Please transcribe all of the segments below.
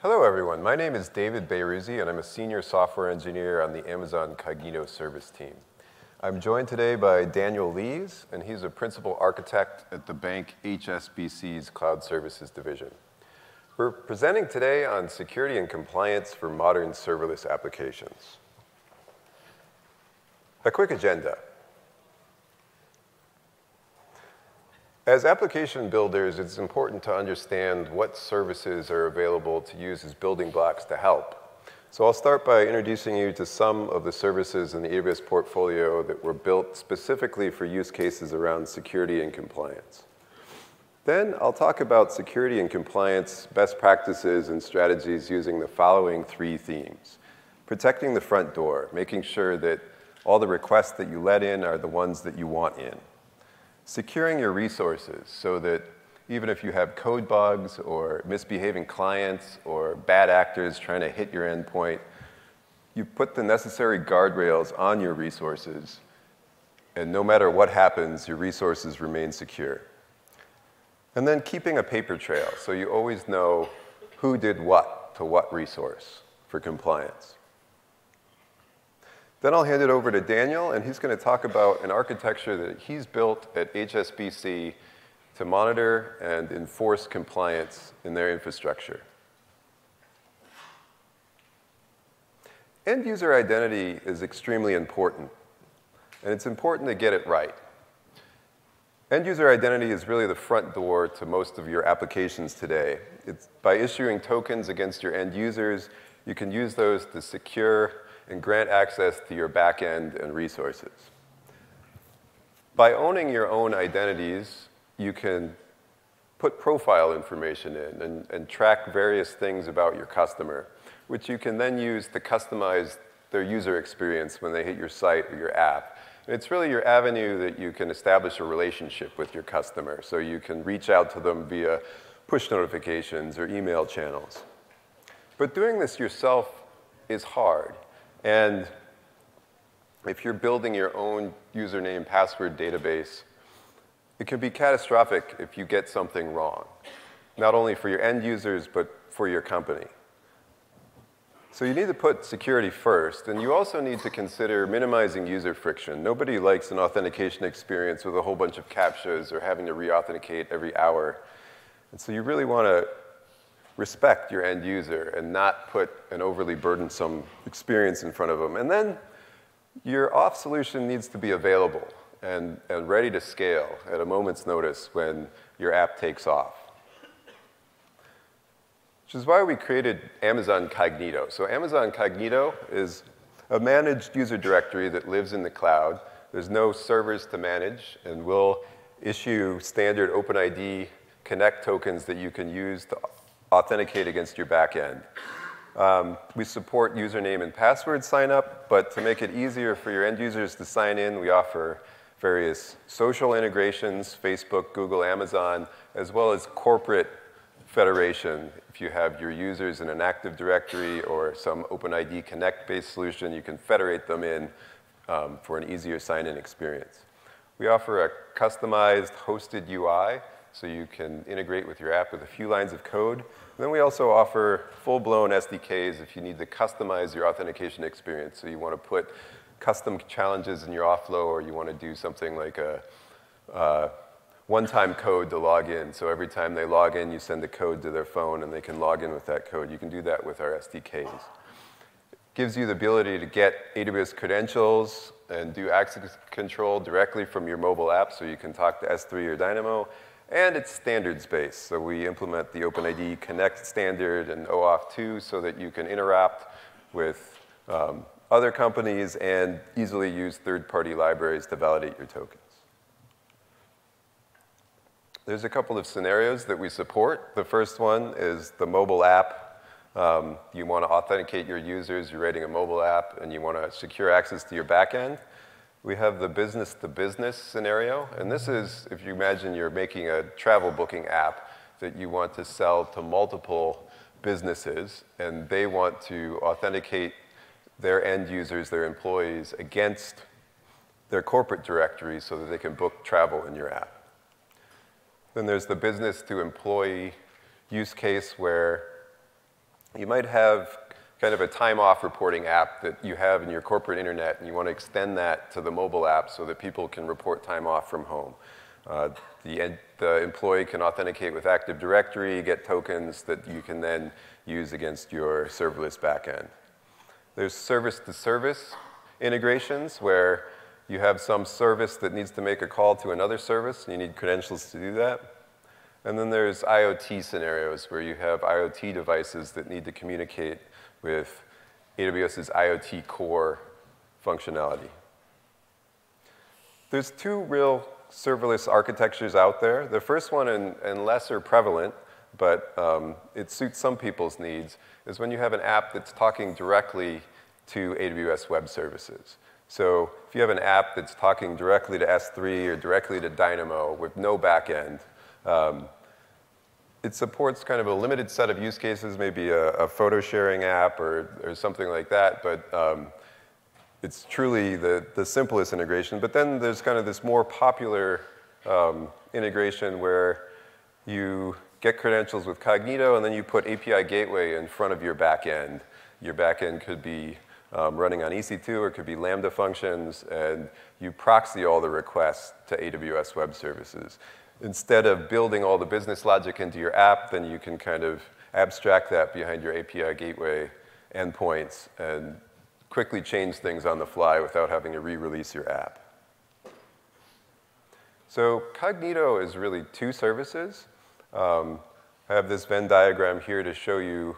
Hello, everyone. My name is David Bayruzzi, and I'm a senior software engineer on the Amazon Cognito service team. I'm joined today by Daniel Lees, and he's a principal architect at the bank HSBC's Cloud Services Division. We're presenting today on security and compliance for modern serverless applications. A quick agenda. As application builders, it's important to understand what services are available to use as building blocks to help. So I'll start by introducing you to some of the services in the AWS portfolio that were built specifically for use cases around security and compliance. Then I'll talk about security and compliance best practices and strategies using the following three themes. Protecting the front door, making sure that all the requests that you let in are the ones that you want in securing your resources so that even if you have code bugs or misbehaving clients or bad actors trying to hit your endpoint, you put the necessary guardrails on your resources, and no matter what happens, your resources remain secure. And then keeping a paper trail so you always know who did what to what resource for compliance. Then I'll hand it over to Daniel, and he's going to talk about an architecture that he's built at HSBC to monitor and enforce compliance in their infrastructure. End user identity is extremely important, and it's important to get it right. End user identity is really the front door to most of your applications today. It's by issuing tokens against your end users, you can use those to secure and grant access to your backend and resources. By owning your own identities, you can put profile information in and, and track various things about your customer, which you can then use to customize their user experience when they hit your site or your app. And it's really your avenue that you can establish a relationship with your customer. So you can reach out to them via push notifications or email channels. But doing this yourself is hard. And if you're building your own username password database, it can be catastrophic if you get something wrong, not only for your end users, but for your company. So you need to put security first, and you also need to consider minimizing user friction. Nobody likes an authentication experience with a whole bunch of CAPTCHAs or having to re-authenticate every hour. And so you really want to respect your end user and not put an overly burdensome experience in front of them. And then your auth solution needs to be available and, and ready to scale at a moment's notice when your app takes off. Which is why we created Amazon Cognito. So Amazon Cognito is a managed user directory that lives in the cloud. There's no servers to manage, and we'll issue standard OpenID Connect tokens that you can use to authenticate against your backend. Um, we support username and password sign up, but to make it easier for your end users to sign in, we offer various social integrations, Facebook, Google, Amazon, as well as corporate federation. If you have your users in an Active Directory or some OpenID Connect-based solution, you can federate them in um, for an easier sign-in experience. We offer a customized hosted UI so you can integrate with your app with a few lines of code. And then we also offer full-blown SDKs if you need to customize your authentication experience. So you want to put custom challenges in your auth-flow or you want to do something like a uh, one-time code to log in. So every time they log in, you send a code to their phone and they can log in with that code. You can do that with our SDKs. It Gives you the ability to get AWS credentials and do access control directly from your mobile app so you can talk to S3 or Dynamo and it's standards-based. So we implement the OpenID Connect standard and OAuth 2 so that you can interact with um, other companies and easily use third-party libraries to validate your tokens. There's a couple of scenarios that we support. The first one is the mobile app. Um, you want to authenticate your users, you're writing a mobile app, and you want to secure access to your backend. We have the business to business scenario. And this is if you imagine you're making a travel booking app that you want to sell to multiple businesses, and they want to authenticate their end users, their employees, against their corporate directory so that they can book travel in your app. Then there's the business to employee use case where You might have kind of a time off reporting app that you have in your corporate internet, and you want to extend that to the mobile app so that people can report time off from home. Uh, the, the employee can authenticate with Active Directory, get tokens that you can then use against your serverless backend. There's service-to-service integrations where you have some service that needs to make a call to another service, and you need credentials to do that. And then there's IoT scenarios where you have IoT devices that need to communicate with AWS's IoT core functionality. There's two real serverless architectures out there. The first one, and, and lesser prevalent, but um, it suits some people's needs, is when you have an app that's talking directly to AWS Web Services. So if you have an app that's talking directly to S3 or directly to Dynamo with no backend, um, it supports kind of a limited set of use cases, maybe a, a photo sharing app or, or something like that, but um, it's truly the, the simplest integration. But then there's kind of this more popular um, integration where you get credentials with Cognito and then you put API Gateway in front of your backend. Your backend could be um, running on EC2 or it could be Lambda functions, and you proxy all the requests to AWS Web Services. Instead of building all the business logic into your app, then you can kind of abstract that behind your API gateway endpoints and quickly change things on the fly without having to re-release your app. So Cognito is really two services. Um, I have this Venn diagram here to show you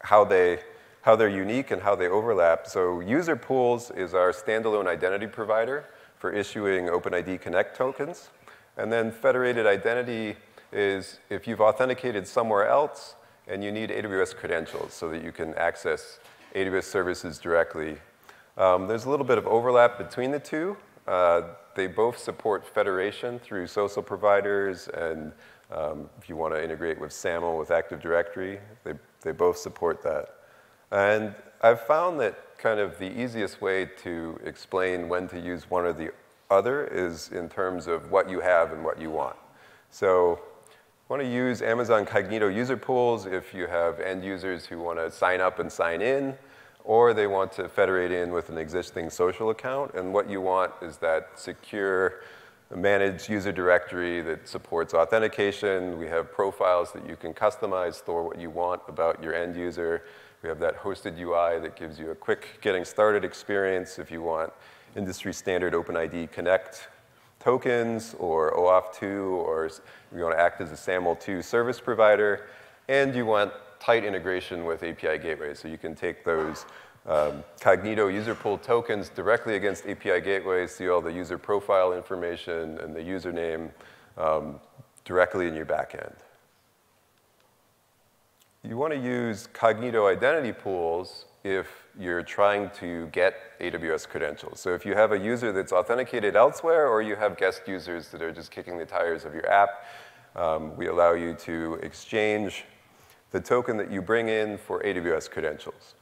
how, they, how they're unique and how they overlap. So user pools is our standalone identity provider for issuing OpenID Connect tokens. And then federated identity is if you've authenticated somewhere else and you need AWS credentials so that you can access AWS services directly. Um, there's a little bit of overlap between the two. Uh, they both support federation through social providers, and um, if you want to integrate with SAML, with Active Directory, they, they both support that. And I've found that kind of the easiest way to explain when to use one or the other is in terms of what you have and what you want. So want to use Amazon Cognito user pools if you have end users who want to sign up and sign in, or they want to federate in with an existing social account. And what you want is that secure, managed user directory that supports authentication. We have profiles that you can customize, store what you want about your end user. We have that hosted UI that gives you a quick getting started experience if you want industry standard OpenID Connect tokens or OAuth 2, or you want to act as a SAML2 service provider, and you want tight integration with API gateways. So you can take those um, Cognito user pool tokens directly against API gateways, see all the user profile information and the username um, directly in your backend. You want to use Cognito identity pools if you're trying to get AWS credentials. So if you have a user that's authenticated elsewhere or you have guest users that are just kicking the tires of your app, um, we allow you to exchange the token that you bring in for AWS credentials.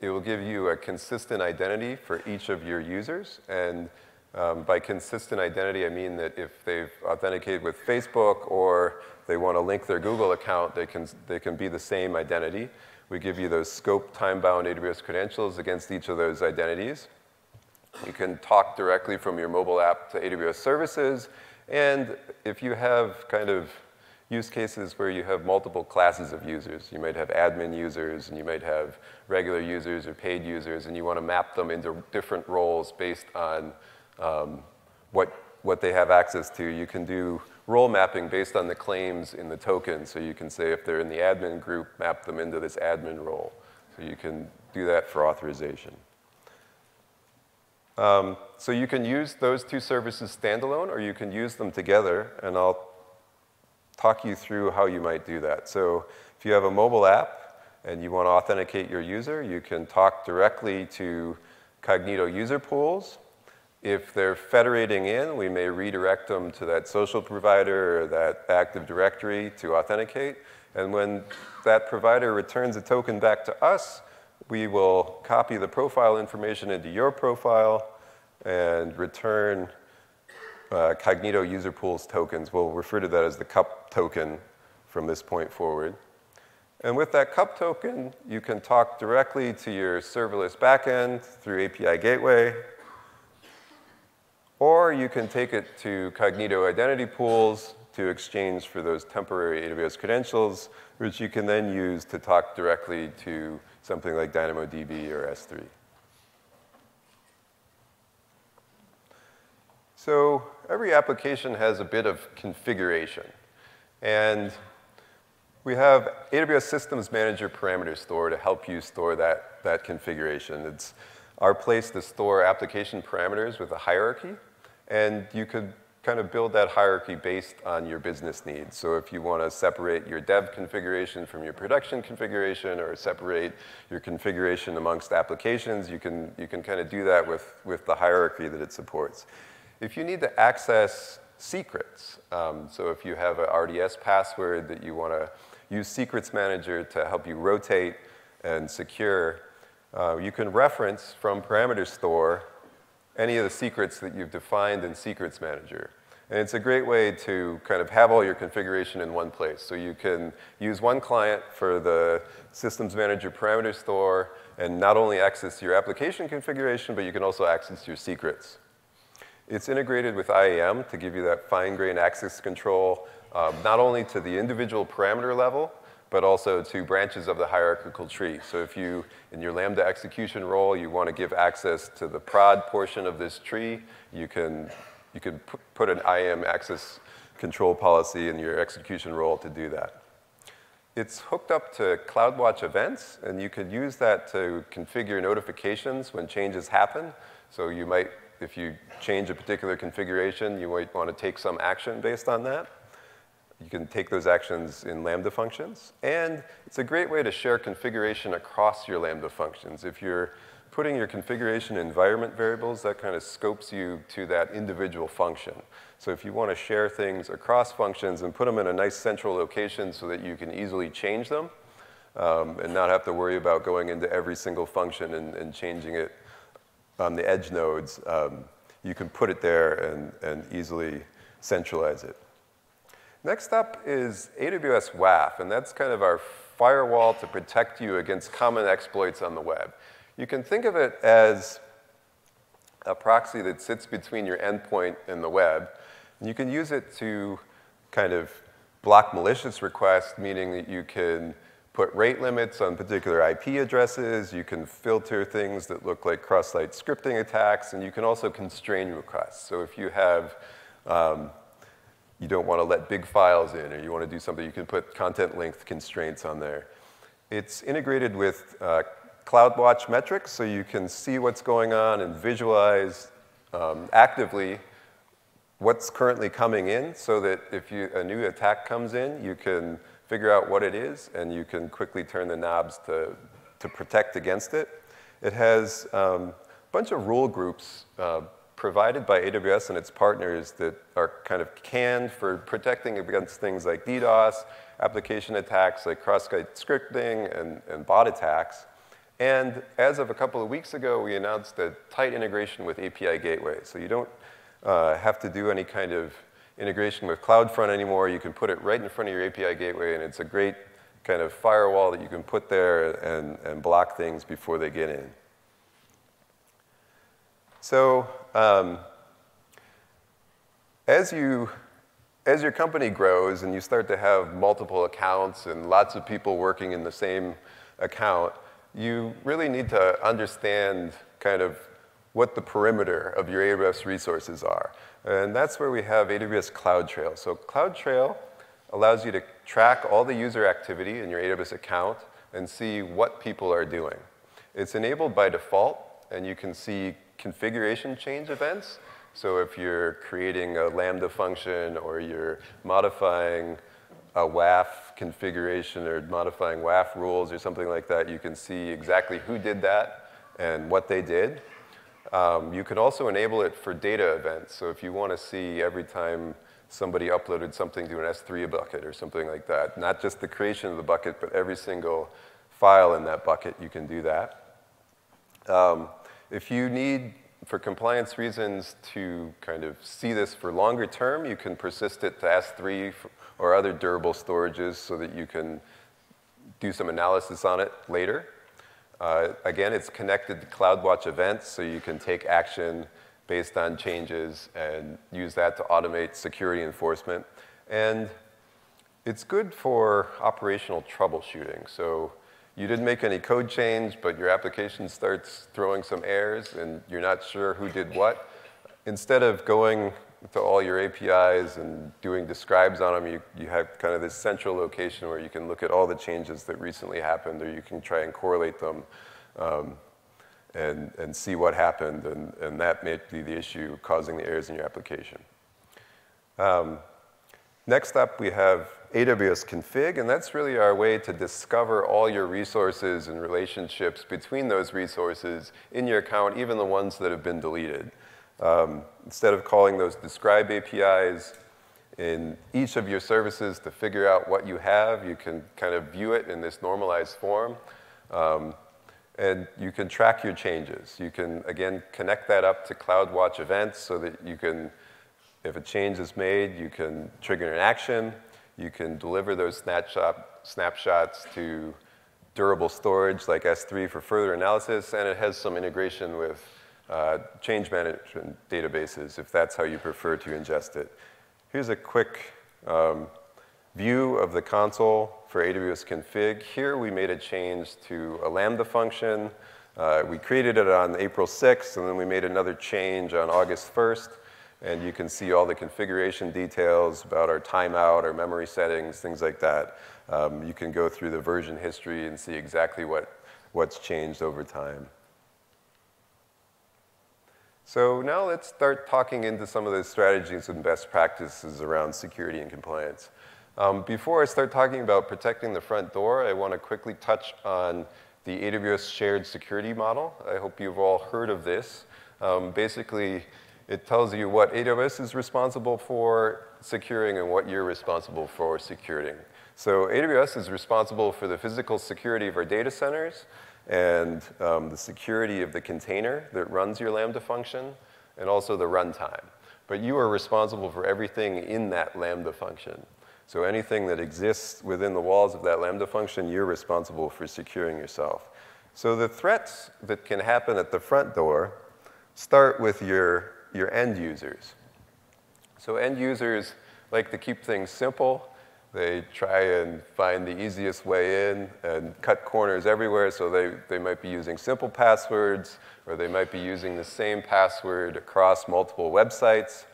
It will give you a consistent identity for each of your users. And um, by consistent identity, I mean that if they've authenticated with Facebook or they want to link their Google account, they can, they can be the same identity. We give you those scope time-bound AWS credentials against each of those identities. You can talk directly from your mobile app to AWS services. And if you have kind of use cases where you have multiple classes of users, you might have admin users, and you might have regular users or paid users, and you want to map them into different roles based on um, what, what they have access to, you can do role mapping based on the claims in the token. So you can say if they're in the admin group, map them into this admin role. So you can do that for authorization. Um, so you can use those two services standalone, or you can use them together, and I'll talk you through how you might do that. So if you have a mobile app and you want to authenticate your user, you can talk directly to Cognito user pools, if they're federating in, we may redirect them to that social provider or that Active Directory to authenticate. And when that provider returns a token back to us, we will copy the profile information into your profile and return uh, Cognito user pools tokens. We'll refer to that as the cup token from this point forward. And with that cup token, you can talk directly to your serverless backend through API Gateway, or you can take it to Cognito identity pools to exchange for those temporary AWS credentials, which you can then use to talk directly to something like DynamoDB or S3. So every application has a bit of configuration. And we have AWS Systems Manager Parameter Store to help you store that, that configuration. It's our place to store application parameters with a hierarchy. And you could kind of build that hierarchy based on your business needs. So if you want to separate your dev configuration from your production configuration or separate your configuration amongst applications, you can, you can kind of do that with, with the hierarchy that it supports. If you need to access secrets, um, so if you have an RDS password that you want to use Secrets Manager to help you rotate and secure, uh, you can reference from Parameter Store any of the secrets that you've defined in Secrets Manager. And it's a great way to kind of have all your configuration in one place. So you can use one client for the Systems Manager parameter store and not only access your application configuration, but you can also access your secrets. It's integrated with IAM to give you that fine-grained access control, um, not only to the individual parameter level, but also to branches of the hierarchical tree. So if you, in your Lambda execution role, you want to give access to the prod portion of this tree, you can, you can put an IAM access control policy in your execution role to do that. It's hooked up to CloudWatch events, and you could use that to configure notifications when changes happen. So you might if you change a particular configuration, you might want to take some action based on that. You can take those actions in Lambda functions. And it's a great way to share configuration across your Lambda functions. If you're putting your configuration environment variables, that kind of scopes you to that individual function. So if you want to share things across functions and put them in a nice central location so that you can easily change them um, and not have to worry about going into every single function and, and changing it on the edge nodes, um, you can put it there and, and easily centralize it. Next up is AWS WAF, and that's kind of our firewall to protect you against common exploits on the web. You can think of it as a proxy that sits between your endpoint and the web. And you can use it to kind of block malicious requests, meaning that you can put rate limits on particular IP addresses. You can filter things that look like cross-site scripting attacks, and you can also constrain requests. So if you have, um, you don't want to let big files in, or you want to do something, you can put content length constraints on there. It's integrated with uh, CloudWatch metrics, so you can see what's going on and visualize um, actively what's currently coming in, so that if you, a new attack comes in, you can figure out what it is, and you can quickly turn the knobs to, to protect against it. It has um, a bunch of rule groups uh, provided by AWS and its partners that are kind of canned for protecting against things like DDoS, application attacks like cross-site scripting, and, and bot attacks. And as of a couple of weeks ago, we announced a tight integration with API Gateway. So you don't uh, have to do any kind of integration with CloudFront anymore. You can put it right in front of your API gateway, and it's a great kind of firewall that you can put there and, and block things before they get in. So um, as, you, as your company grows and you start to have multiple accounts and lots of people working in the same account, you really need to understand kind of what the perimeter of your AWS resources are. And that's where we have AWS CloudTrail. So CloudTrail allows you to track all the user activity in your AWS account and see what people are doing. It's enabled by default, and you can see configuration change events. So if you're creating a Lambda function or you're modifying a WAF configuration or modifying WAF rules or something like that, you can see exactly who did that and what they did. Um, you can also enable it for data events. So if you want to see every time somebody uploaded something to an S3 bucket or something like that, not just the creation of the bucket, but every single file in that bucket, you can do that. Um, if you need, for compliance reasons, to kind of see this for longer term, you can persist it to S3 or other durable storages so that you can do some analysis on it later. Uh, again, it's connected to CloudWatch events, so you can take action based on changes and use that to automate security enforcement. And it's good for operational troubleshooting. So you didn't make any code change, but your application starts throwing some errors and you're not sure who did what. Instead of going to all your APIs and doing describes on them, you, you have kind of this central location where you can look at all the changes that recently happened or you can try and correlate them um, and, and see what happened, and, and that may be the issue causing the errors in your application. Um, next up, we have AWS config, and that's really our way to discover all your resources and relationships between those resources in your account, even the ones that have been deleted. Um, instead of calling those describe APIs in each of your services to figure out what you have, you can kind of view it in this normalized form. Um, and you can track your changes. You can, again, connect that up to CloudWatch events so that you can, if a change is made, you can trigger an action. You can deliver those snapshot, snapshots to durable storage like S3 for further analysis, and it has some integration with uh, change management databases if that's how you prefer to ingest it. Here's a quick um, view of the console for AWS config. Here we made a change to a Lambda function. Uh, we created it on April 6th, and then we made another change on August 1st. And you can see all the configuration details about our timeout, our memory settings, things like that. Um, you can go through the version history and see exactly what, what's changed over time. So now let's start talking into some of the strategies and best practices around security and compliance. Um, before I start talking about protecting the front door, I want to quickly touch on the AWS shared security model. I hope you've all heard of this. Um, basically, it tells you what AWS is responsible for securing and what you're responsible for securing. So AWS is responsible for the physical security of our data centers and um, the security of the container that runs your Lambda function and also the runtime. But you are responsible for everything in that Lambda function. So anything that exists within the walls of that Lambda function, you're responsible for securing yourself. So the threats that can happen at the front door start with your, your end users. So end users like to keep things simple. They try and find the easiest way in and cut corners everywhere. So they, they might be using simple passwords, or they might be using the same password across multiple websites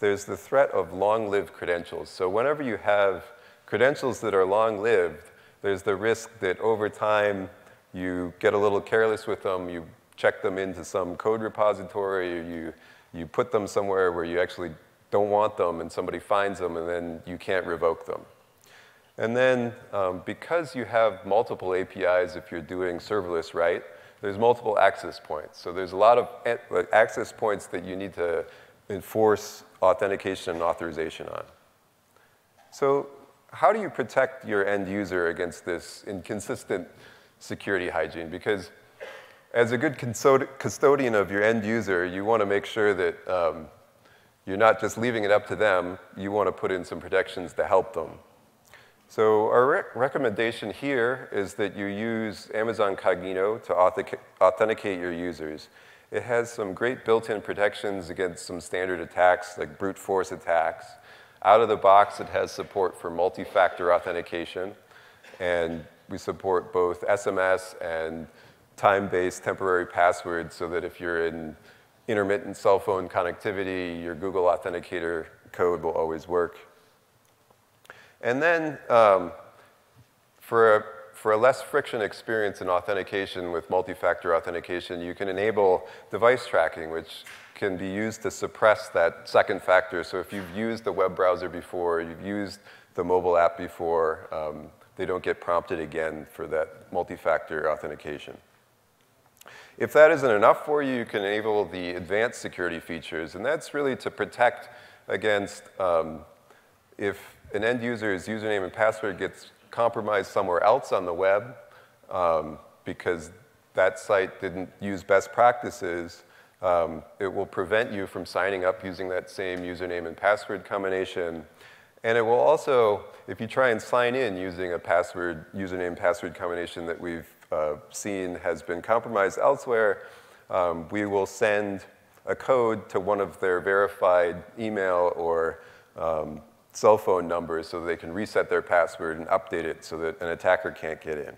there's the threat of long-lived credentials. So whenever you have credentials that are long-lived, there's the risk that over time you get a little careless with them, you check them into some code repository, or you, you put them somewhere where you actually don't want them and somebody finds them and then you can't revoke them. And then um, because you have multiple APIs if you're doing serverless right, there's multiple access points. So there's a lot of eh, access points that you need to enforce authentication and authorization on. So how do you protect your end user against this inconsistent security hygiene? Because as a good custodian of your end user, you want to make sure that um, you're not just leaving it up to them. You want to put in some protections to help them. So our re recommendation here is that you use Amazon Cognito to authenticate your users. It has some great built-in protections against some standard attacks like brute force attacks. Out of the box, it has support for multi-factor authentication, and we support both SMS and time-based temporary passwords so that if you're in intermittent cell phone connectivity, your Google Authenticator code will always work. And then um, for a for a less friction experience in authentication with multi-factor authentication, you can enable device tracking, which can be used to suppress that second factor. So if you've used the web browser before, you've used the mobile app before, um, they don't get prompted again for that multi-factor authentication. If that isn't enough for you, you can enable the advanced security features, and that's really to protect against um, if an end user's username and password gets compromised somewhere else on the web um, because that site didn't use best practices, um, it will prevent you from signing up using that same username and password combination. And it will also, if you try and sign in using a password, username password combination that we've uh, seen has been compromised elsewhere, um, we will send a code to one of their verified email or um, cell phone numbers so they can reset their password and update it so that an attacker can't get in.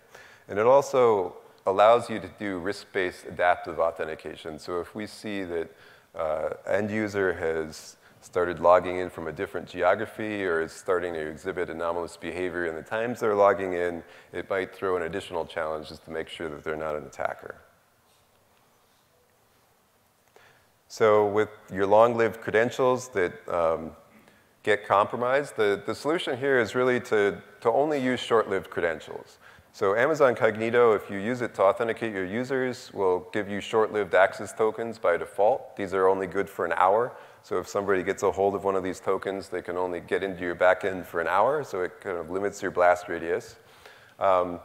And it also allows you to do risk-based adaptive authentication. So if we see that uh, end user has started logging in from a different geography or is starting to exhibit anomalous behavior in the times they're logging in, it might throw an additional challenge just to make sure that they're not an attacker. So with your long-lived credentials that um, get compromised, the, the solution here is really to, to only use short-lived credentials. So Amazon Cognito, if you use it to authenticate your users, will give you short-lived access tokens by default. These are only good for an hour. So if somebody gets a hold of one of these tokens, they can only get into your backend for an hour, so it kind of limits your blast radius. Um,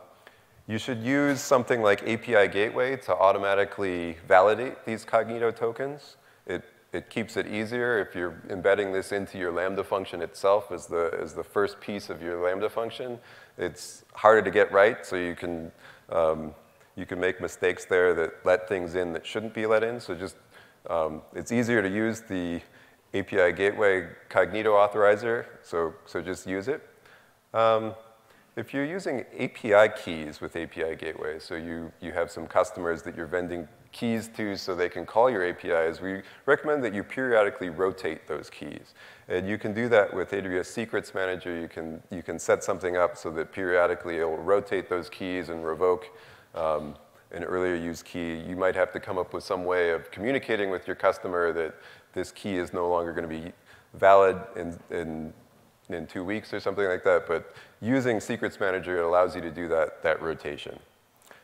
you should use something like API Gateway to automatically validate these Cognito tokens. It, it keeps it easier if you're embedding this into your Lambda function itself as the, as the first piece of your Lambda function. It's harder to get right, so you can, um, you can make mistakes there that let things in that shouldn't be let in. So just, um, it's easier to use the API Gateway Cognito authorizer, so, so just use it. Um, if you're using API keys with API Gateway, so you, you have some customers that you're vending keys to so they can call your APIs, we recommend that you periodically rotate those keys. And you can do that with AWS Secrets Manager. You can, you can set something up so that periodically it will rotate those keys and revoke um, an earlier used key. You might have to come up with some way of communicating with your customer that this key is no longer going to be valid in, in, in two weeks or something like that. But using Secrets Manager, allows you to do that, that rotation.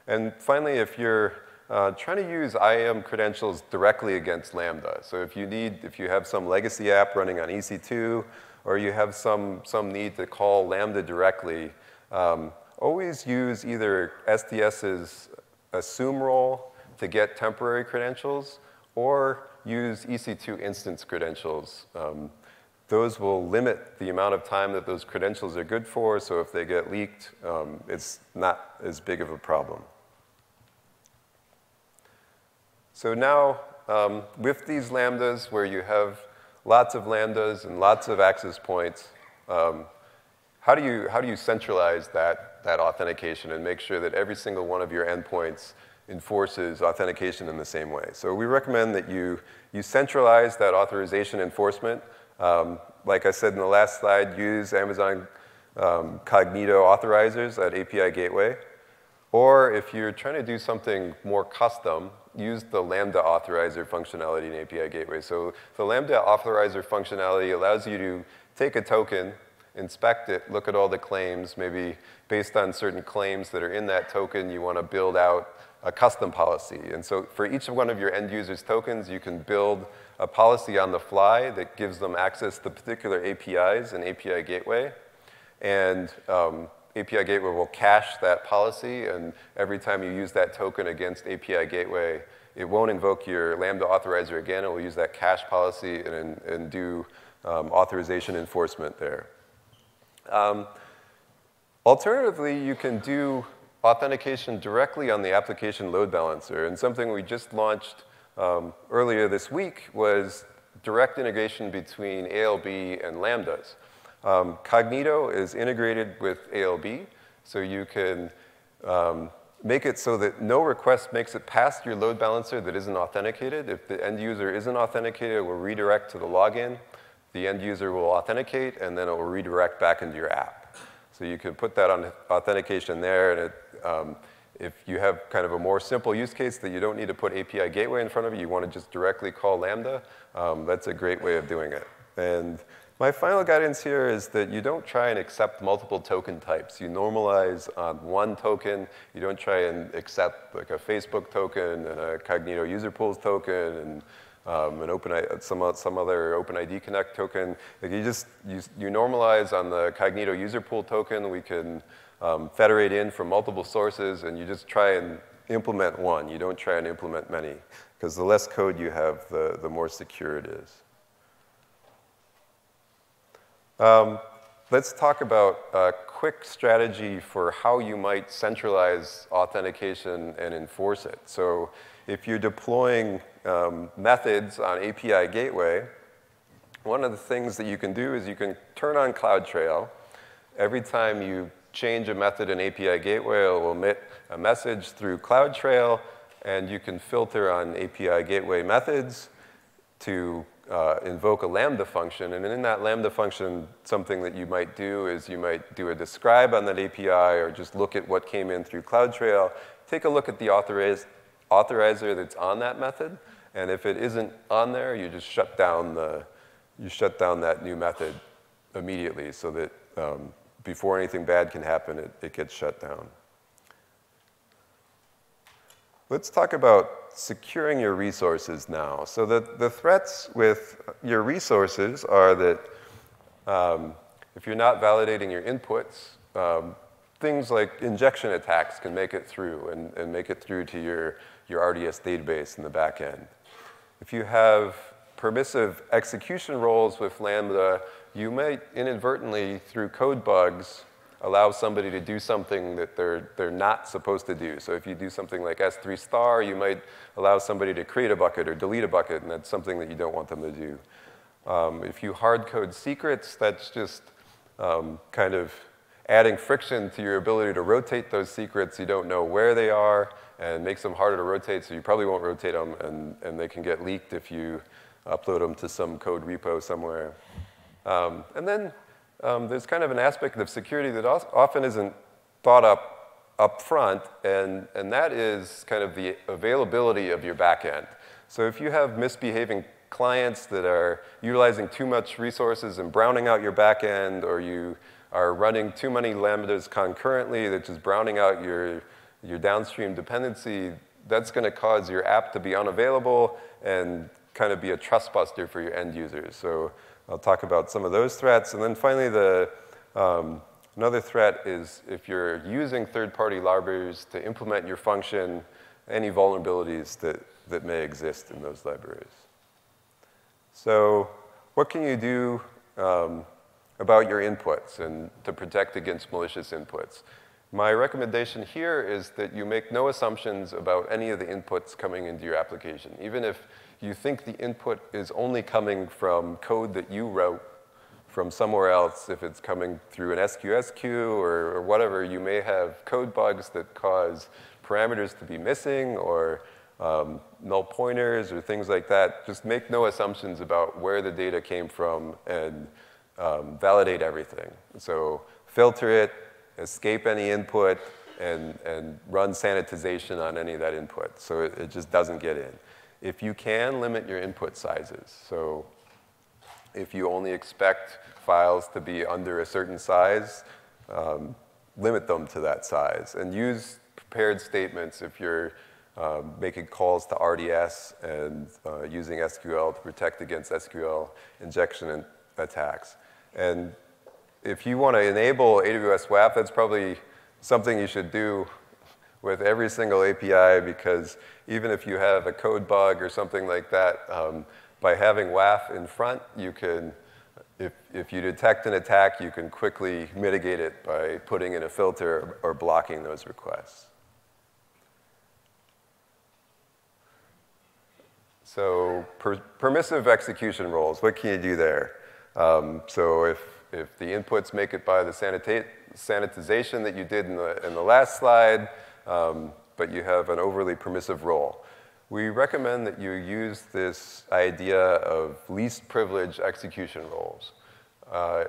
And finally, if you're uh, trying to use IAM credentials directly against Lambda. So if you need, if you have some legacy app running on EC2, or you have some, some need to call Lambda directly, um, always use either STS's assume role to get temporary credentials, or use EC2 instance credentials. Um, those will limit the amount of time that those credentials are good for, so if they get leaked, um, it's not as big of a problem. So now, um, with these lambdas, where you have lots of lambdas and lots of access points, um, how, do you, how do you centralize that, that authentication and make sure that every single one of your endpoints enforces authentication in the same way? So we recommend that you, you centralize that authorization enforcement. Um, like I said in the last slide, use Amazon um, Cognito authorizers at API Gateway. Or if you're trying to do something more custom, use the Lambda authorizer functionality in API Gateway. So the Lambda authorizer functionality allows you to take a token, inspect it, look at all the claims, maybe based on certain claims that are in that token, you want to build out a custom policy. And so for each one of your end users' tokens, you can build a policy on the fly that gives them access to particular APIs and API Gateway. And um, API Gateway will cache that policy, and every time you use that token against API Gateway, it won't invoke your Lambda authorizer again. It will use that cache policy and, and do um, authorization enforcement there. Um, alternatively, you can do authentication directly on the application load balancer. And something we just launched um, earlier this week was direct integration between ALB and Lambdas. Um, Cognito is integrated with ALB, so you can um, make it so that no request makes it past your load balancer that isn't authenticated. If the end user isn't authenticated, it will redirect to the login. The end user will authenticate, and then it will redirect back into your app. So you can put that on authentication there, and it, um, if you have kind of a more simple use case that you don't need to put API gateway in front of you, you want to just directly call Lambda, um, that's a great way of doing it. And my final guidance here is that you don't try and accept multiple token types. You normalize on one token. You don't try and accept like a Facebook token and a Cognito user pools token and um, an open, some, some other OpenID Connect token. Like you just, you, you normalize on the Cognito user pool token. We can um, federate in from multiple sources, and you just try and implement one. You don't try and implement many, because the less code you have, the, the more secure it is. Um, let's talk about a quick strategy for how you might centralize authentication and enforce it. So if you're deploying um, methods on API Gateway, one of the things that you can do is you can turn on CloudTrail. Every time you change a method in API Gateway, it will emit a message through CloudTrail, and you can filter on API Gateway methods to uh, invoke a Lambda function. And in that Lambda function, something that you might do is you might do a describe on that API or just look at what came in through CloudTrail, take a look at the authoriz authorizer that's on that method, and if it isn't on there, you just shut down, the, you shut down that new method immediately so that um, before anything bad can happen, it, it gets shut down. Let's talk about securing your resources now. So the, the threats with your resources are that um, if you're not validating your inputs, um, things like injection attacks can make it through and, and make it through to your, your RDS database in the back end. If you have permissive execution roles with Lambda, you might inadvertently, through code bugs, allow somebody to do something that they're, they're not supposed to do. So if you do something like S3 star, you might allow somebody to create a bucket or delete a bucket, and that's something that you don't want them to do. Um, if you hard code secrets, that's just um, kind of adding friction to your ability to rotate those secrets. You don't know where they are and makes them harder to rotate, so you probably won't rotate them, and, and they can get leaked if you upload them to some code repo somewhere. Um, and then um, there's kind of an aspect of security that often isn't thought up up front, and, and that is kind of the availability of your backend. So if you have misbehaving clients that are utilizing too much resources and browning out your backend, or you are running too many lambdas concurrently that's just browning out your, your downstream dependency, that's going to cause your app to be unavailable and kind of be a trust buster for your end users. So I'll talk about some of those threats. And then finally, the, um, another threat is if you're using third-party libraries to implement your function, any vulnerabilities that, that may exist in those libraries. So what can you do um, about your inputs and to protect against malicious inputs? My recommendation here is that you make no assumptions about any of the inputs coming into your application. Even if you think the input is only coming from code that you wrote from somewhere else, if it's coming through an SQS queue or, or whatever, you may have code bugs that cause parameters to be missing or um, null pointers or things like that. Just make no assumptions about where the data came from and um, validate everything. So filter it, escape any input, and, and run sanitization on any of that input so it, it just doesn't get in if you can, limit your input sizes. So if you only expect files to be under a certain size, um, limit them to that size. And use prepared statements if you're um, making calls to RDS and uh, using SQL to protect against SQL injection attacks. And if you want to enable AWS WAF, that's probably something you should do with every single API because even if you have a code bug or something like that, um, by having WAF in front, you can, if, if you detect an attack, you can quickly mitigate it by putting in a filter or blocking those requests. So per permissive execution roles, what can you do there? Um, so if, if the inputs make it by the sanitization that you did in the, in the last slide, um, but you have an overly permissive role. We recommend that you use this idea of least privilege execution roles. Uh,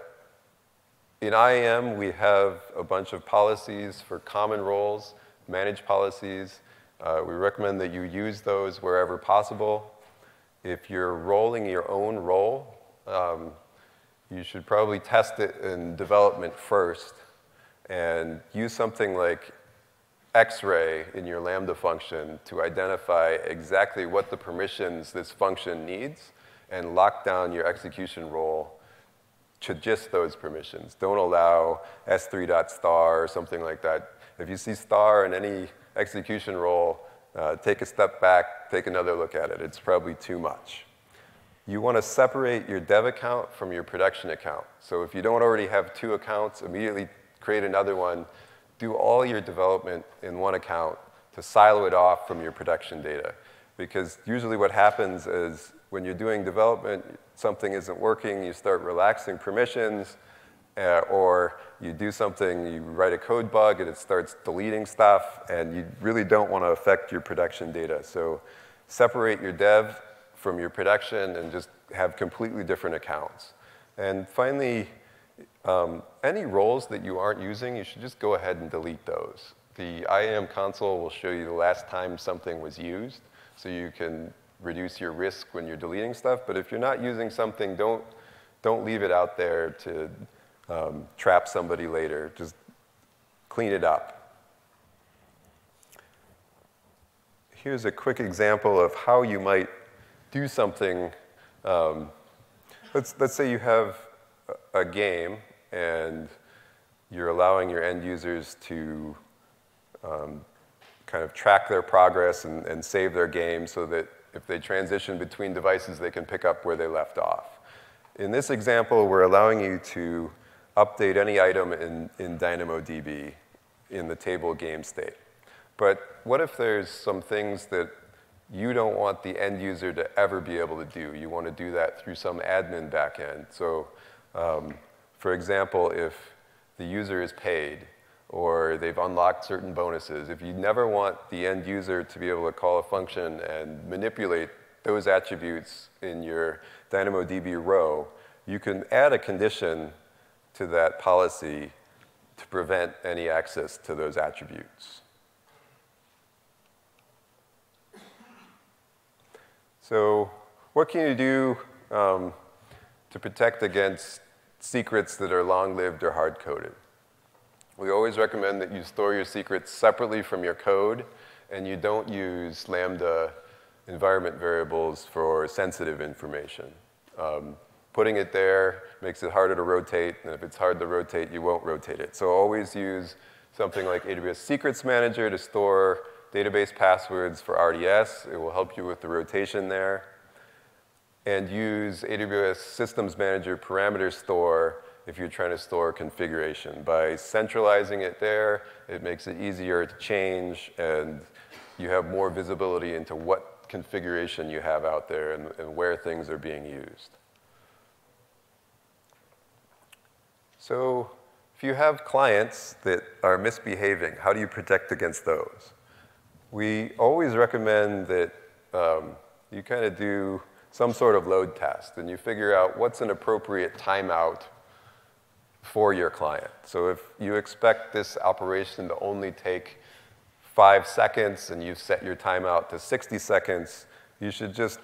in IAM, we have a bunch of policies for common roles, managed policies. Uh, we recommend that you use those wherever possible. If you're rolling your own role, um, you should probably test it in development first and use something like X-ray in your Lambda function to identify exactly what the permissions this function needs and lock down your execution role to just those permissions. Don't allow s3.star or something like that. If you see star in any execution role, uh, take a step back, take another look at it. It's probably too much. You want to separate your dev account from your production account. So if you don't already have two accounts, immediately create another one. Do all your development in one account to silo it off from your production data. Because usually what happens is when you're doing development, something isn't working, you start relaxing permissions, uh, or you do something, you write a code bug and it starts deleting stuff, and you really don't want to affect your production data. So separate your dev from your production and just have completely different accounts. And finally, um, any roles that you aren't using, you should just go ahead and delete those. The IAM console will show you the last time something was used, so you can reduce your risk when you're deleting stuff. But if you're not using something, don't, don't leave it out there to um, trap somebody later. Just clean it up. Here's a quick example of how you might do something. Um, let's, let's say you have a game and you're allowing your end users to um, kind of track their progress and, and save their game so that if they transition between devices, they can pick up where they left off. In this example, we're allowing you to update any item in, in DynamoDB in the table game state. But what if there's some things that you don't want the end user to ever be able to do? You want to do that through some admin backend. So, um, for example, if the user is paid or they've unlocked certain bonuses, if you never want the end user to be able to call a function and manipulate those attributes in your DynamoDB row, you can add a condition to that policy to prevent any access to those attributes. So what can you do um, to protect against secrets that are long-lived or hard-coded? We always recommend that you store your secrets separately from your code, and you don't use Lambda environment variables for sensitive information. Um, putting it there makes it harder to rotate, and if it's hard to rotate, you won't rotate it. So always use something like AWS Secrets Manager to store database passwords for RDS. It will help you with the rotation there. And use AWS Systems Manager Parameter Store if you're trying to store configuration. By centralizing it there, it makes it easier to change, and you have more visibility into what configuration you have out there and, and where things are being used. So if you have clients that are misbehaving, how do you protect against those? We always recommend that um, you kind of do some sort of load test and you figure out what's an appropriate timeout for your client. So if you expect this operation to only take five seconds and you've set your timeout to 60 seconds, you should just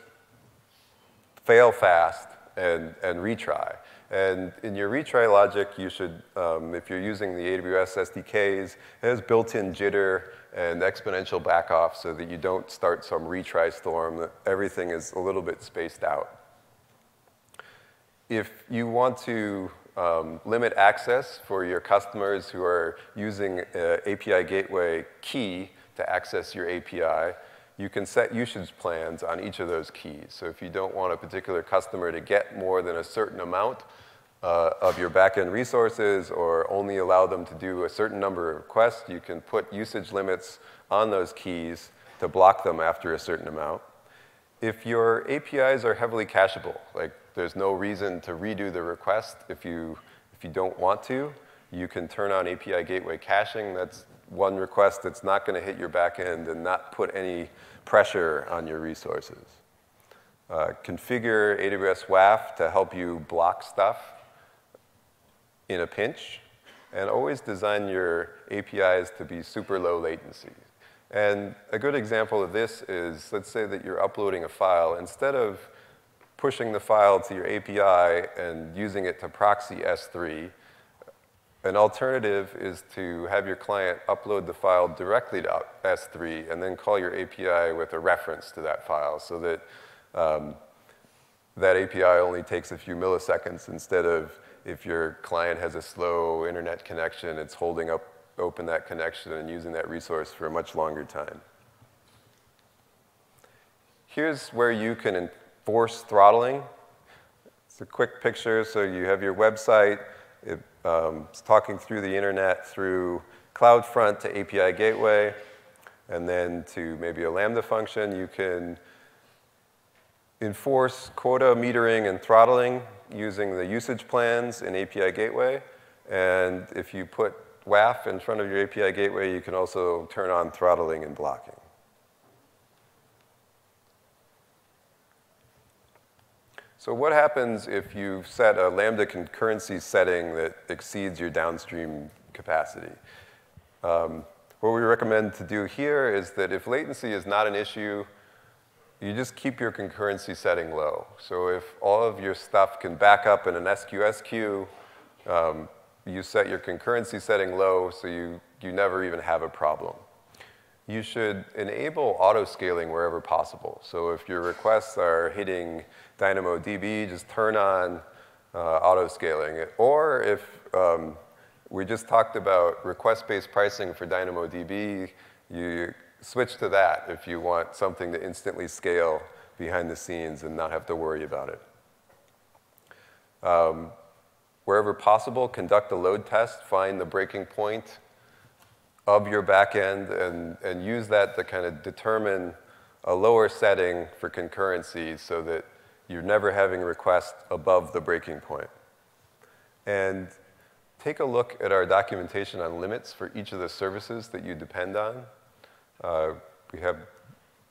fail fast and, and retry. And in your retry logic, you should, um, if you're using the AWS SDKs, it has built-in jitter and exponential backoff so that you don't start some retry storm, everything is a little bit spaced out. If you want to um, limit access for your customers who are using API gateway key to access your API, you can set usage plans on each of those keys. So if you don't want a particular customer to get more than a certain amount uh, of your backend resources or only allow them to do a certain number of requests, you can put usage limits on those keys to block them after a certain amount. If your APIs are heavily cacheable, like there's no reason to redo the request if you, if you don't want to, you can turn on API gateway caching. That's one request that's not going to hit your backend and not put any pressure on your resources. Uh, configure AWS WAF to help you block stuff in a pinch. And always design your APIs to be super low latency. And a good example of this is, let's say that you're uploading a file. Instead of pushing the file to your API and using it to proxy S3, an alternative is to have your client upload the file directly to S3 and then call your API with a reference to that file so that um, that API only takes a few milliseconds instead of if your client has a slow internet connection, it's holding up open that connection and using that resource for a much longer time. Here's where you can enforce throttling It's a quick picture. So you have your website. It, um, talking through the internet through CloudFront to API Gateway, and then to maybe a Lambda function. You can enforce quota metering and throttling using the usage plans in API Gateway. And if you put WAF in front of your API Gateway, you can also turn on throttling and blocking. So what happens if you set a Lambda concurrency setting that exceeds your downstream capacity? Um, what we recommend to do here is that if latency is not an issue, you just keep your concurrency setting low. So if all of your stuff can back up in an SQS queue, um, you set your concurrency setting low so you, you never even have a problem. You should enable auto-scaling wherever possible. So if your requests are hitting DynamoDB, just turn on uh, auto-scaling. Or if um, we just talked about request-based pricing for DynamoDB, you switch to that if you want something to instantly scale behind the scenes and not have to worry about it. Um, wherever possible, conduct a load test, find the breaking point of your backend, and, and use that to kind of determine a lower setting for concurrency so that you're never having requests above the breaking point. And take a look at our documentation on limits for each of the services that you depend on. Uh, we have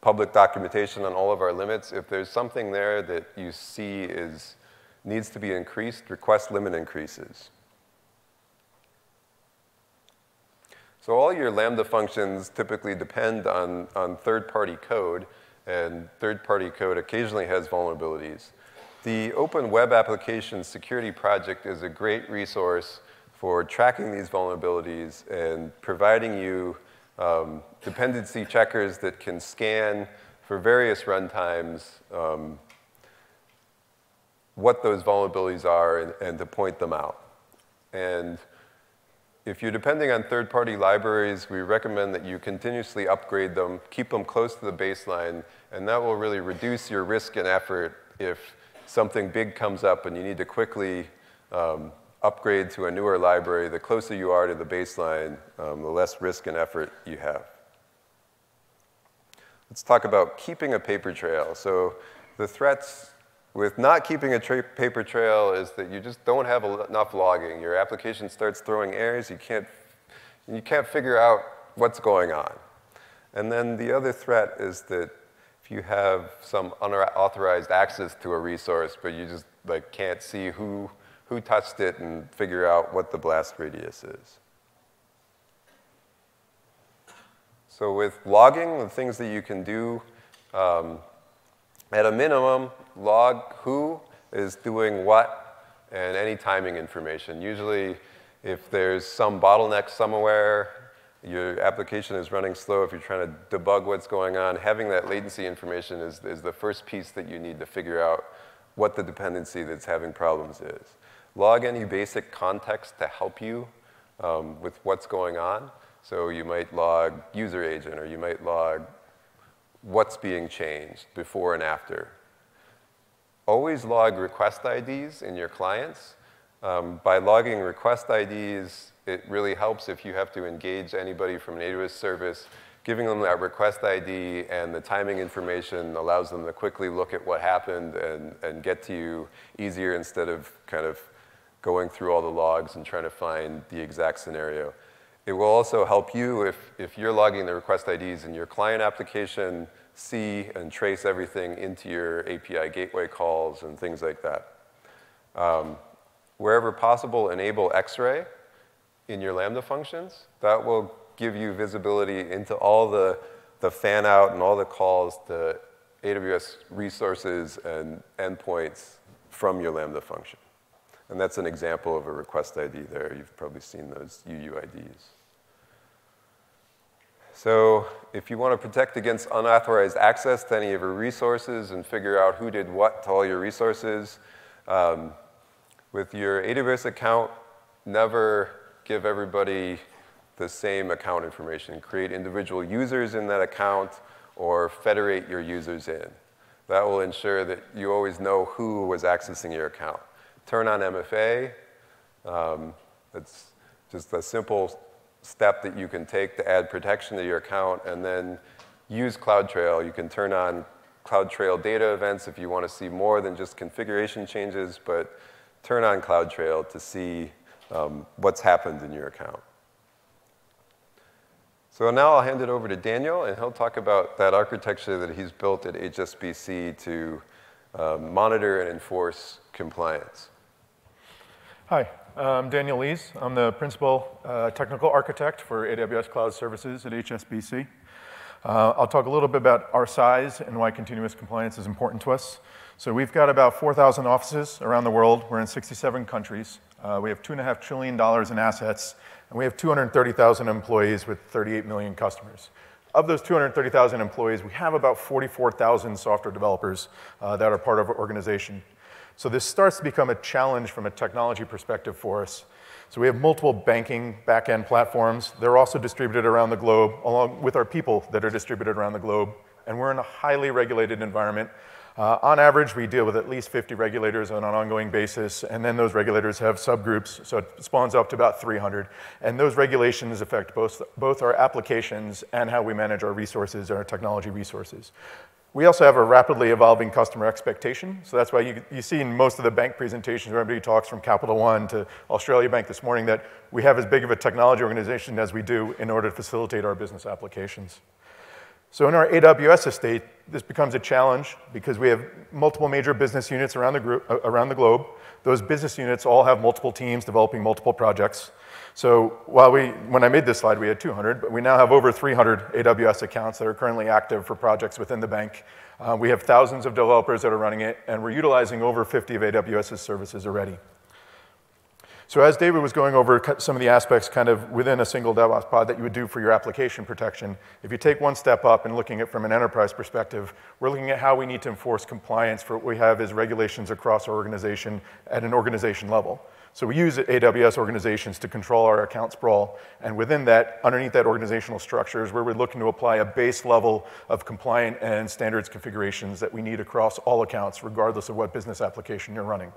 public documentation on all of our limits. If there's something there that you see is, needs to be increased, request limit increases. So all your Lambda functions typically depend on, on third-party code, and third-party code occasionally has vulnerabilities. The Open Web Application Security Project is a great resource for tracking these vulnerabilities and providing you um, dependency checkers that can scan for various runtimes um, what those vulnerabilities are and, and to point them out. And if you're depending on third-party libraries, we recommend that you continuously upgrade them, keep them close to the baseline, and that will really reduce your risk and effort if something big comes up and you need to quickly um, upgrade to a newer library, the closer you are to the baseline, um, the less risk and effort you have. Let's talk about keeping a paper trail. So the threats with not keeping a tra paper trail is that you just don't have enough logging. Your application starts throwing errors. You can't, you can't figure out what's going on. And then the other threat is that if you have some unauthorized access to a resource, but you just like can't see who who touched it and figure out what the blast radius is. So with logging, the things that you can do, um, at a minimum, log who is doing what and any timing information. Usually, if there's some bottleneck somewhere, your application is running slow, if you're trying to debug what's going on, having that latency information is, is the first piece that you need to figure out what the dependency that's having problems is log any basic context to help you um, with what's going on. So you might log user agent, or you might log what's being changed before and after. Always log request IDs in your clients. Um, by logging request IDs, it really helps if you have to engage anybody from an AWS service. Giving them that request ID and the timing information allows them to quickly look at what happened and, and get to you easier instead of kind of going through all the logs and trying to find the exact scenario. It will also help you if, if you're logging the request IDs in your client application, see and trace everything into your API gateway calls and things like that. Um, wherever possible, enable X-ray in your Lambda functions. That will give you visibility into all the, the fan out and all the calls to AWS resources and endpoints from your Lambda function. And that's an example of a request ID there. You've probably seen those UUIDs. So if you want to protect against unauthorized access to any of your resources and figure out who did what to all your resources, um, with your AWS account, never give everybody the same account information. Create individual users in that account or federate your users in. That will ensure that you always know who was accessing your account. Turn on MFA. Um, it's just a simple step that you can take to add protection to your account, and then use CloudTrail. You can turn on CloudTrail data events if you want to see more than just configuration changes, but turn on CloudTrail to see um, what's happened in your account. So now I'll hand it over to Daniel, and he'll talk about that architecture that he's built at HSBC to um, monitor and enforce compliance. Hi, I'm Daniel Lees. I'm the principal uh, technical architect for AWS Cloud Services at HSBC. Uh, I'll talk a little bit about our size and why continuous compliance is important to us. So we've got about 4,000 offices around the world. We're in 67 countries. Uh, we have $2.5 trillion in assets, and we have 230,000 employees with 38 million customers. Of those 230,000 employees, we have about 44,000 software developers uh, that are part of our organization. So this starts to become a challenge from a technology perspective for us. So we have multiple banking backend platforms. They're also distributed around the globe, along with our people that are distributed around the globe. And we're in a highly regulated environment. Uh, on average, we deal with at least 50 regulators on an ongoing basis, and then those regulators have subgroups, so it spawns up to about 300. And those regulations affect both, both our applications and how we manage our resources, and our technology resources. We also have a rapidly evolving customer expectation. So that's why you, you see in most of the bank presentations where everybody talks from Capital One to Australia Bank this morning that we have as big of a technology organization as we do in order to facilitate our business applications. So in our AWS estate, this becomes a challenge because we have multiple major business units around the, group, uh, around the globe. Those business units all have multiple teams developing multiple projects. So while we, when I made this slide, we had 200, but we now have over 300 AWS accounts that are currently active for projects within the bank. Uh, we have thousands of developers that are running it, and we're utilizing over 50 of AWS's services already. So as David was going over some of the aspects kind of within a single DevOps pod that you would do for your application protection, if you take one step up and looking at from an enterprise perspective, we're looking at how we need to enforce compliance for what we have as regulations across our organization at an organization level. So we use AWS organizations to control our account sprawl. And within that, underneath that organizational structure is where we're looking to apply a base level of compliant and standards configurations that we need across all accounts, regardless of what business application you're running.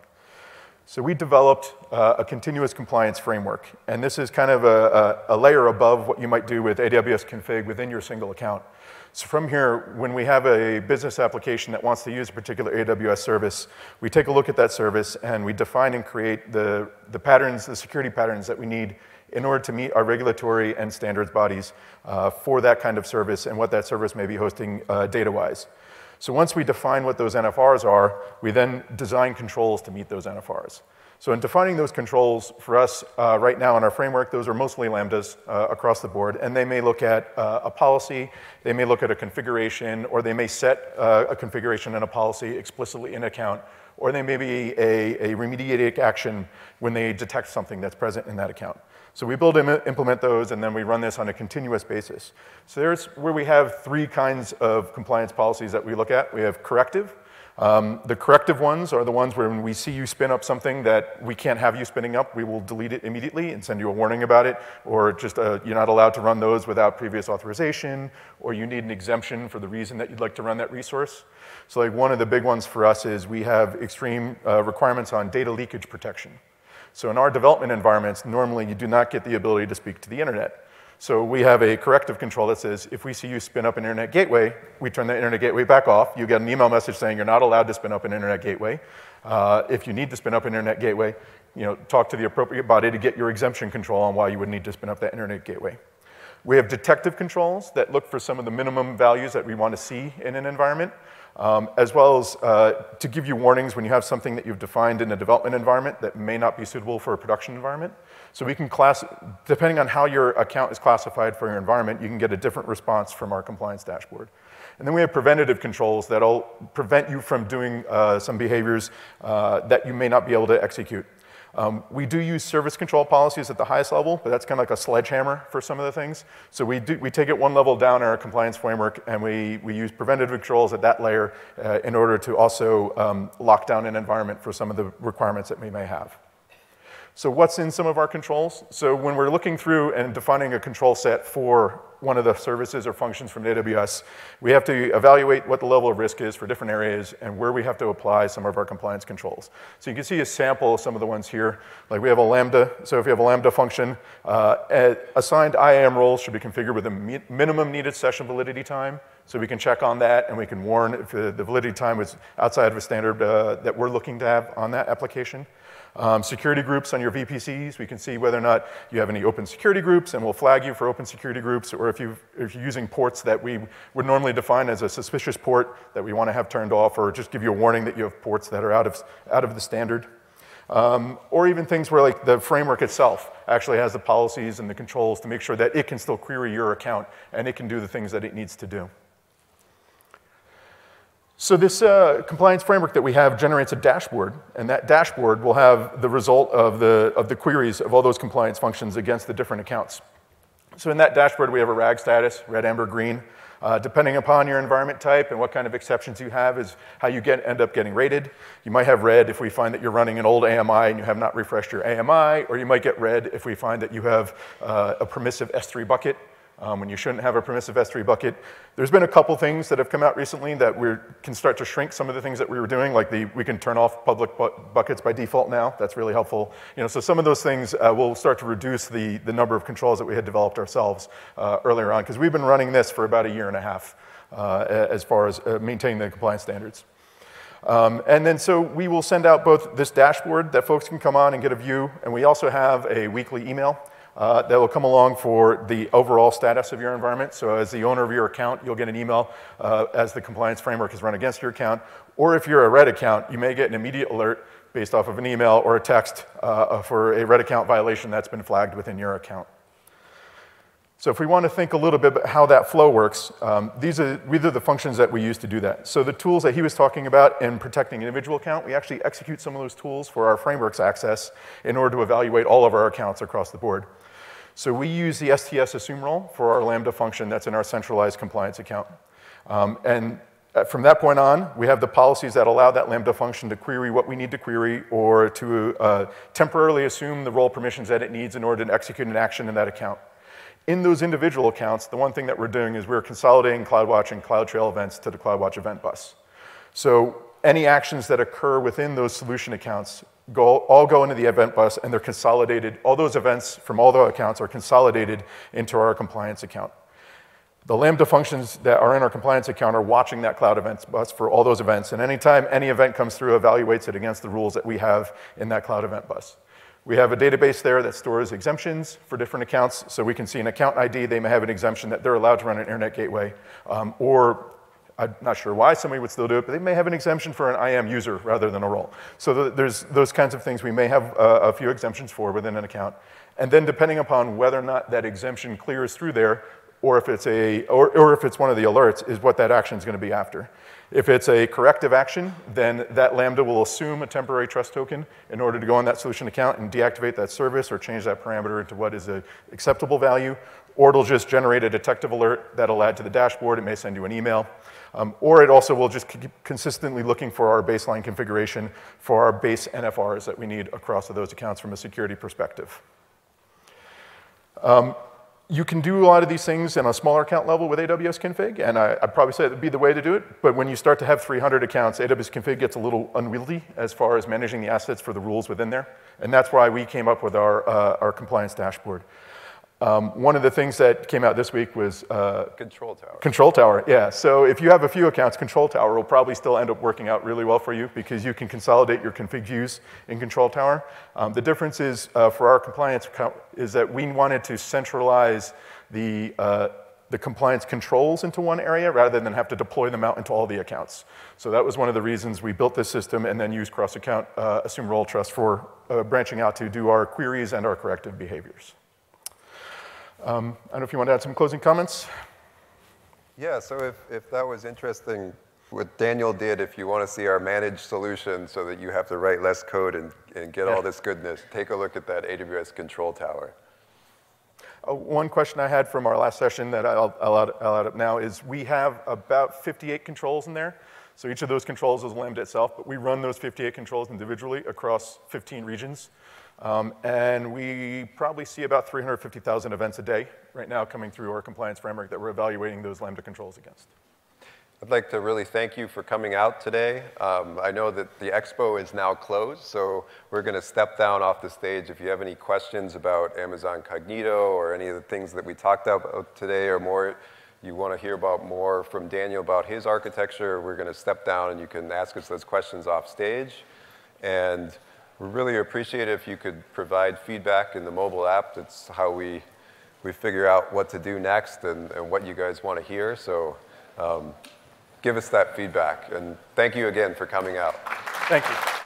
So we developed uh, a continuous compliance framework. And this is kind of a, a, a layer above what you might do with AWS config within your single account. So from here, when we have a business application that wants to use a particular AWS service, we take a look at that service and we define and create the, the patterns, the security patterns that we need in order to meet our regulatory and standards bodies uh, for that kind of service and what that service may be hosting uh, data-wise. So once we define what those NFRs are, we then design controls to meet those NFRs. So in defining those controls, for us uh, right now in our framework, those are mostly lambdas uh, across the board, and they may look at uh, a policy, they may look at a configuration, or they may set uh, a configuration and a policy explicitly in account, or they may be a, a remediated action when they detect something that's present in that account. So we build and implement those, and then we run this on a continuous basis. So there's where we have three kinds of compliance policies that we look at. We have corrective, um, the corrective ones are the ones where when we see you spin up something that we can't have you spinning up, we will delete it immediately and send you a warning about it, or just uh, you're not allowed to run those without previous authorization, or you need an exemption for the reason that you'd like to run that resource. So like one of the big ones for us is we have extreme uh, requirements on data leakage protection. So in our development environments, normally you do not get the ability to speak to the internet. So we have a corrective control that says if we see you spin up an internet gateway, we turn the internet gateway back off. You get an email message saying you're not allowed to spin up an internet gateway. Uh, if you need to spin up an internet gateway, you know, talk to the appropriate body to get your exemption control on why you would need to spin up that internet gateway. We have detective controls that look for some of the minimum values that we want to see in an environment um, as well as uh, to give you warnings when you have something that you've defined in a development environment that may not be suitable for a production environment. So we can class, depending on how your account is classified for your environment, you can get a different response from our compliance dashboard. And then we have preventative controls that'll prevent you from doing uh, some behaviors uh, that you may not be able to execute. Um, we do use service control policies at the highest level, but that's kind of like a sledgehammer for some of the things. So we, do, we take it one level down in our compliance framework, and we, we use preventative controls at that layer uh, in order to also um, lock down an environment for some of the requirements that we may have. So what's in some of our controls? So when we're looking through and defining a control set for one of the services or functions from AWS, we have to evaluate what the level of risk is for different areas and where we have to apply some of our compliance controls. So you can see a sample of some of the ones here. Like we have a Lambda, so if you have a Lambda function, uh, assigned IAM roles should be configured with a mi minimum needed session validity time. So we can check on that and we can warn if the, the validity time was outside of a standard uh, that we're looking to have on that application. Um, security groups on your VPCs, we can see whether or not you have any open security groups, and we'll flag you for open security groups, or if, you you're using ports that we would normally define as a suspicious port that we want to have turned off, or just give you a warning that you have ports that are out of, out of the standard. Um, or even things where like the framework itself actually has the policies and the controls to make sure that it can still query your account and it can do the things that it needs to do. So this uh, compliance framework that we have generates a dashboard, and that dashboard will have the result of the, of the queries of all those compliance functions against the different accounts. So in that dashboard, we have a RAG status, red, amber, green. Uh, depending upon your environment type and what kind of exceptions you have is how you get, end up getting rated. You might have red if we find that you're running an old AMI and you have not refreshed your AMI, or you might get red if we find that you have uh, a permissive S3 bucket um, when you shouldn't have a permissive S3 bucket. There's been a couple things that have come out recently that we can start to shrink some of the things that we were doing, like the, we can turn off public bu buckets by default now. That's really helpful. You know, so some of those things uh, will start to reduce the, the number of controls that we had developed ourselves uh, earlier on, because we've been running this for about a year and a half uh, as far as uh, maintaining the compliance standards. Um, and then so we will send out both this dashboard that folks can come on and get a view, and we also have a weekly email uh, that will come along for the overall status of your environment. So as the owner of your account, you'll get an email uh, as the compliance framework is run against your account. Or if you're a red account, you may get an immediate alert based off of an email or a text uh, for a red account violation that's been flagged within your account. So if we want to think a little bit about how that flow works, um, these, are, these are the functions that we use to do that. So the tools that he was talking about in protecting an individual account, we actually execute some of those tools for our frameworks access in order to evaluate all of our accounts across the board. So we use the STS assume role for our Lambda function that's in our centralized compliance account. Um, and uh, from that point on, we have the policies that allow that Lambda function to query what we need to query or to uh, temporarily assume the role permissions that it needs in order to execute an action in that account. In those individual accounts, the one thing that we're doing is we're consolidating CloudWatch and CloudTrail events to the CloudWatch event bus. So any actions that occur within those solution accounts go, all go into the event bus and they're consolidated. All those events from all the accounts are consolidated into our compliance account. The Lambda functions that are in our compliance account are watching that cloud events bus for all those events. And anytime any event comes through, evaluates it against the rules that we have in that cloud event bus. We have a database there that stores exemptions for different accounts. So we can see an account ID, they may have an exemption that they're allowed to run an internet gateway, um, or I'm not sure why somebody would still do it, but they may have an exemption for an IAM user rather than a role. So there's those kinds of things we may have uh, a few exemptions for within an account. And then depending upon whether or not that exemption clears through there, or if it's, a, or, or if it's one of the alerts, is what that action is going to be after. If it's a corrective action, then that Lambda will assume a temporary trust token in order to go on that solution account and deactivate that service or change that parameter into what is an acceptable value, or it'll just generate a detective alert that'll add to the dashboard. It may send you an email. Um, or it also will just keep consistently looking for our baseline configuration for our base NFRs that we need across those accounts from a security perspective. Um, you can do a lot of these things in a smaller account level with AWS config, and I, would probably say it would be the way to do it. But when you start to have 300 accounts, AWS config gets a little unwieldy as far as managing the assets for the rules within there. And that's why we came up with our, uh, our compliance dashboard. Um, one of the things that came out this week was uh, Control Tower. Control Tower, yeah. So if you have a few accounts, Control Tower will probably still end up working out really well for you because you can consolidate your config views in Control Tower. Um, the difference is uh, for our compliance is that we wanted to centralize the uh, the compliance controls into one area rather than have to deploy them out into all the accounts. So that was one of the reasons we built this system and then used cross-account uh, assume role trust for uh, branching out to do our queries and our corrective behaviors. Um, I don't know if you want to add some closing comments. Yeah, so if, if that was interesting, what Daniel did, if you want to see our managed solution so that you have to write less code and, and get all this goodness, take a look at that AWS control tower. Uh, one question I had from our last session that I'll, I'll, add, I'll add up now is we have about 58 controls in there. So each of those controls is Lambda itself, but we run those 58 controls individually across 15 regions. Um, and we probably see about 350,000 events a day right now coming through our compliance framework that we're evaluating those Lambda controls against. I'd like to really thank you for coming out today. Um, I know that the expo is now closed, so we're going to step down off the stage. If you have any questions about Amazon Cognito or any of the things that we talked about today or more, you want to hear about more from Daniel about his architecture, we're going to step down and you can ask us those questions off stage. And we really appreciate it if you could provide feedback in the mobile app. That's how we, we figure out what to do next and, and what you guys want to hear. So um, give us that feedback. And thank you again for coming out. Thank you.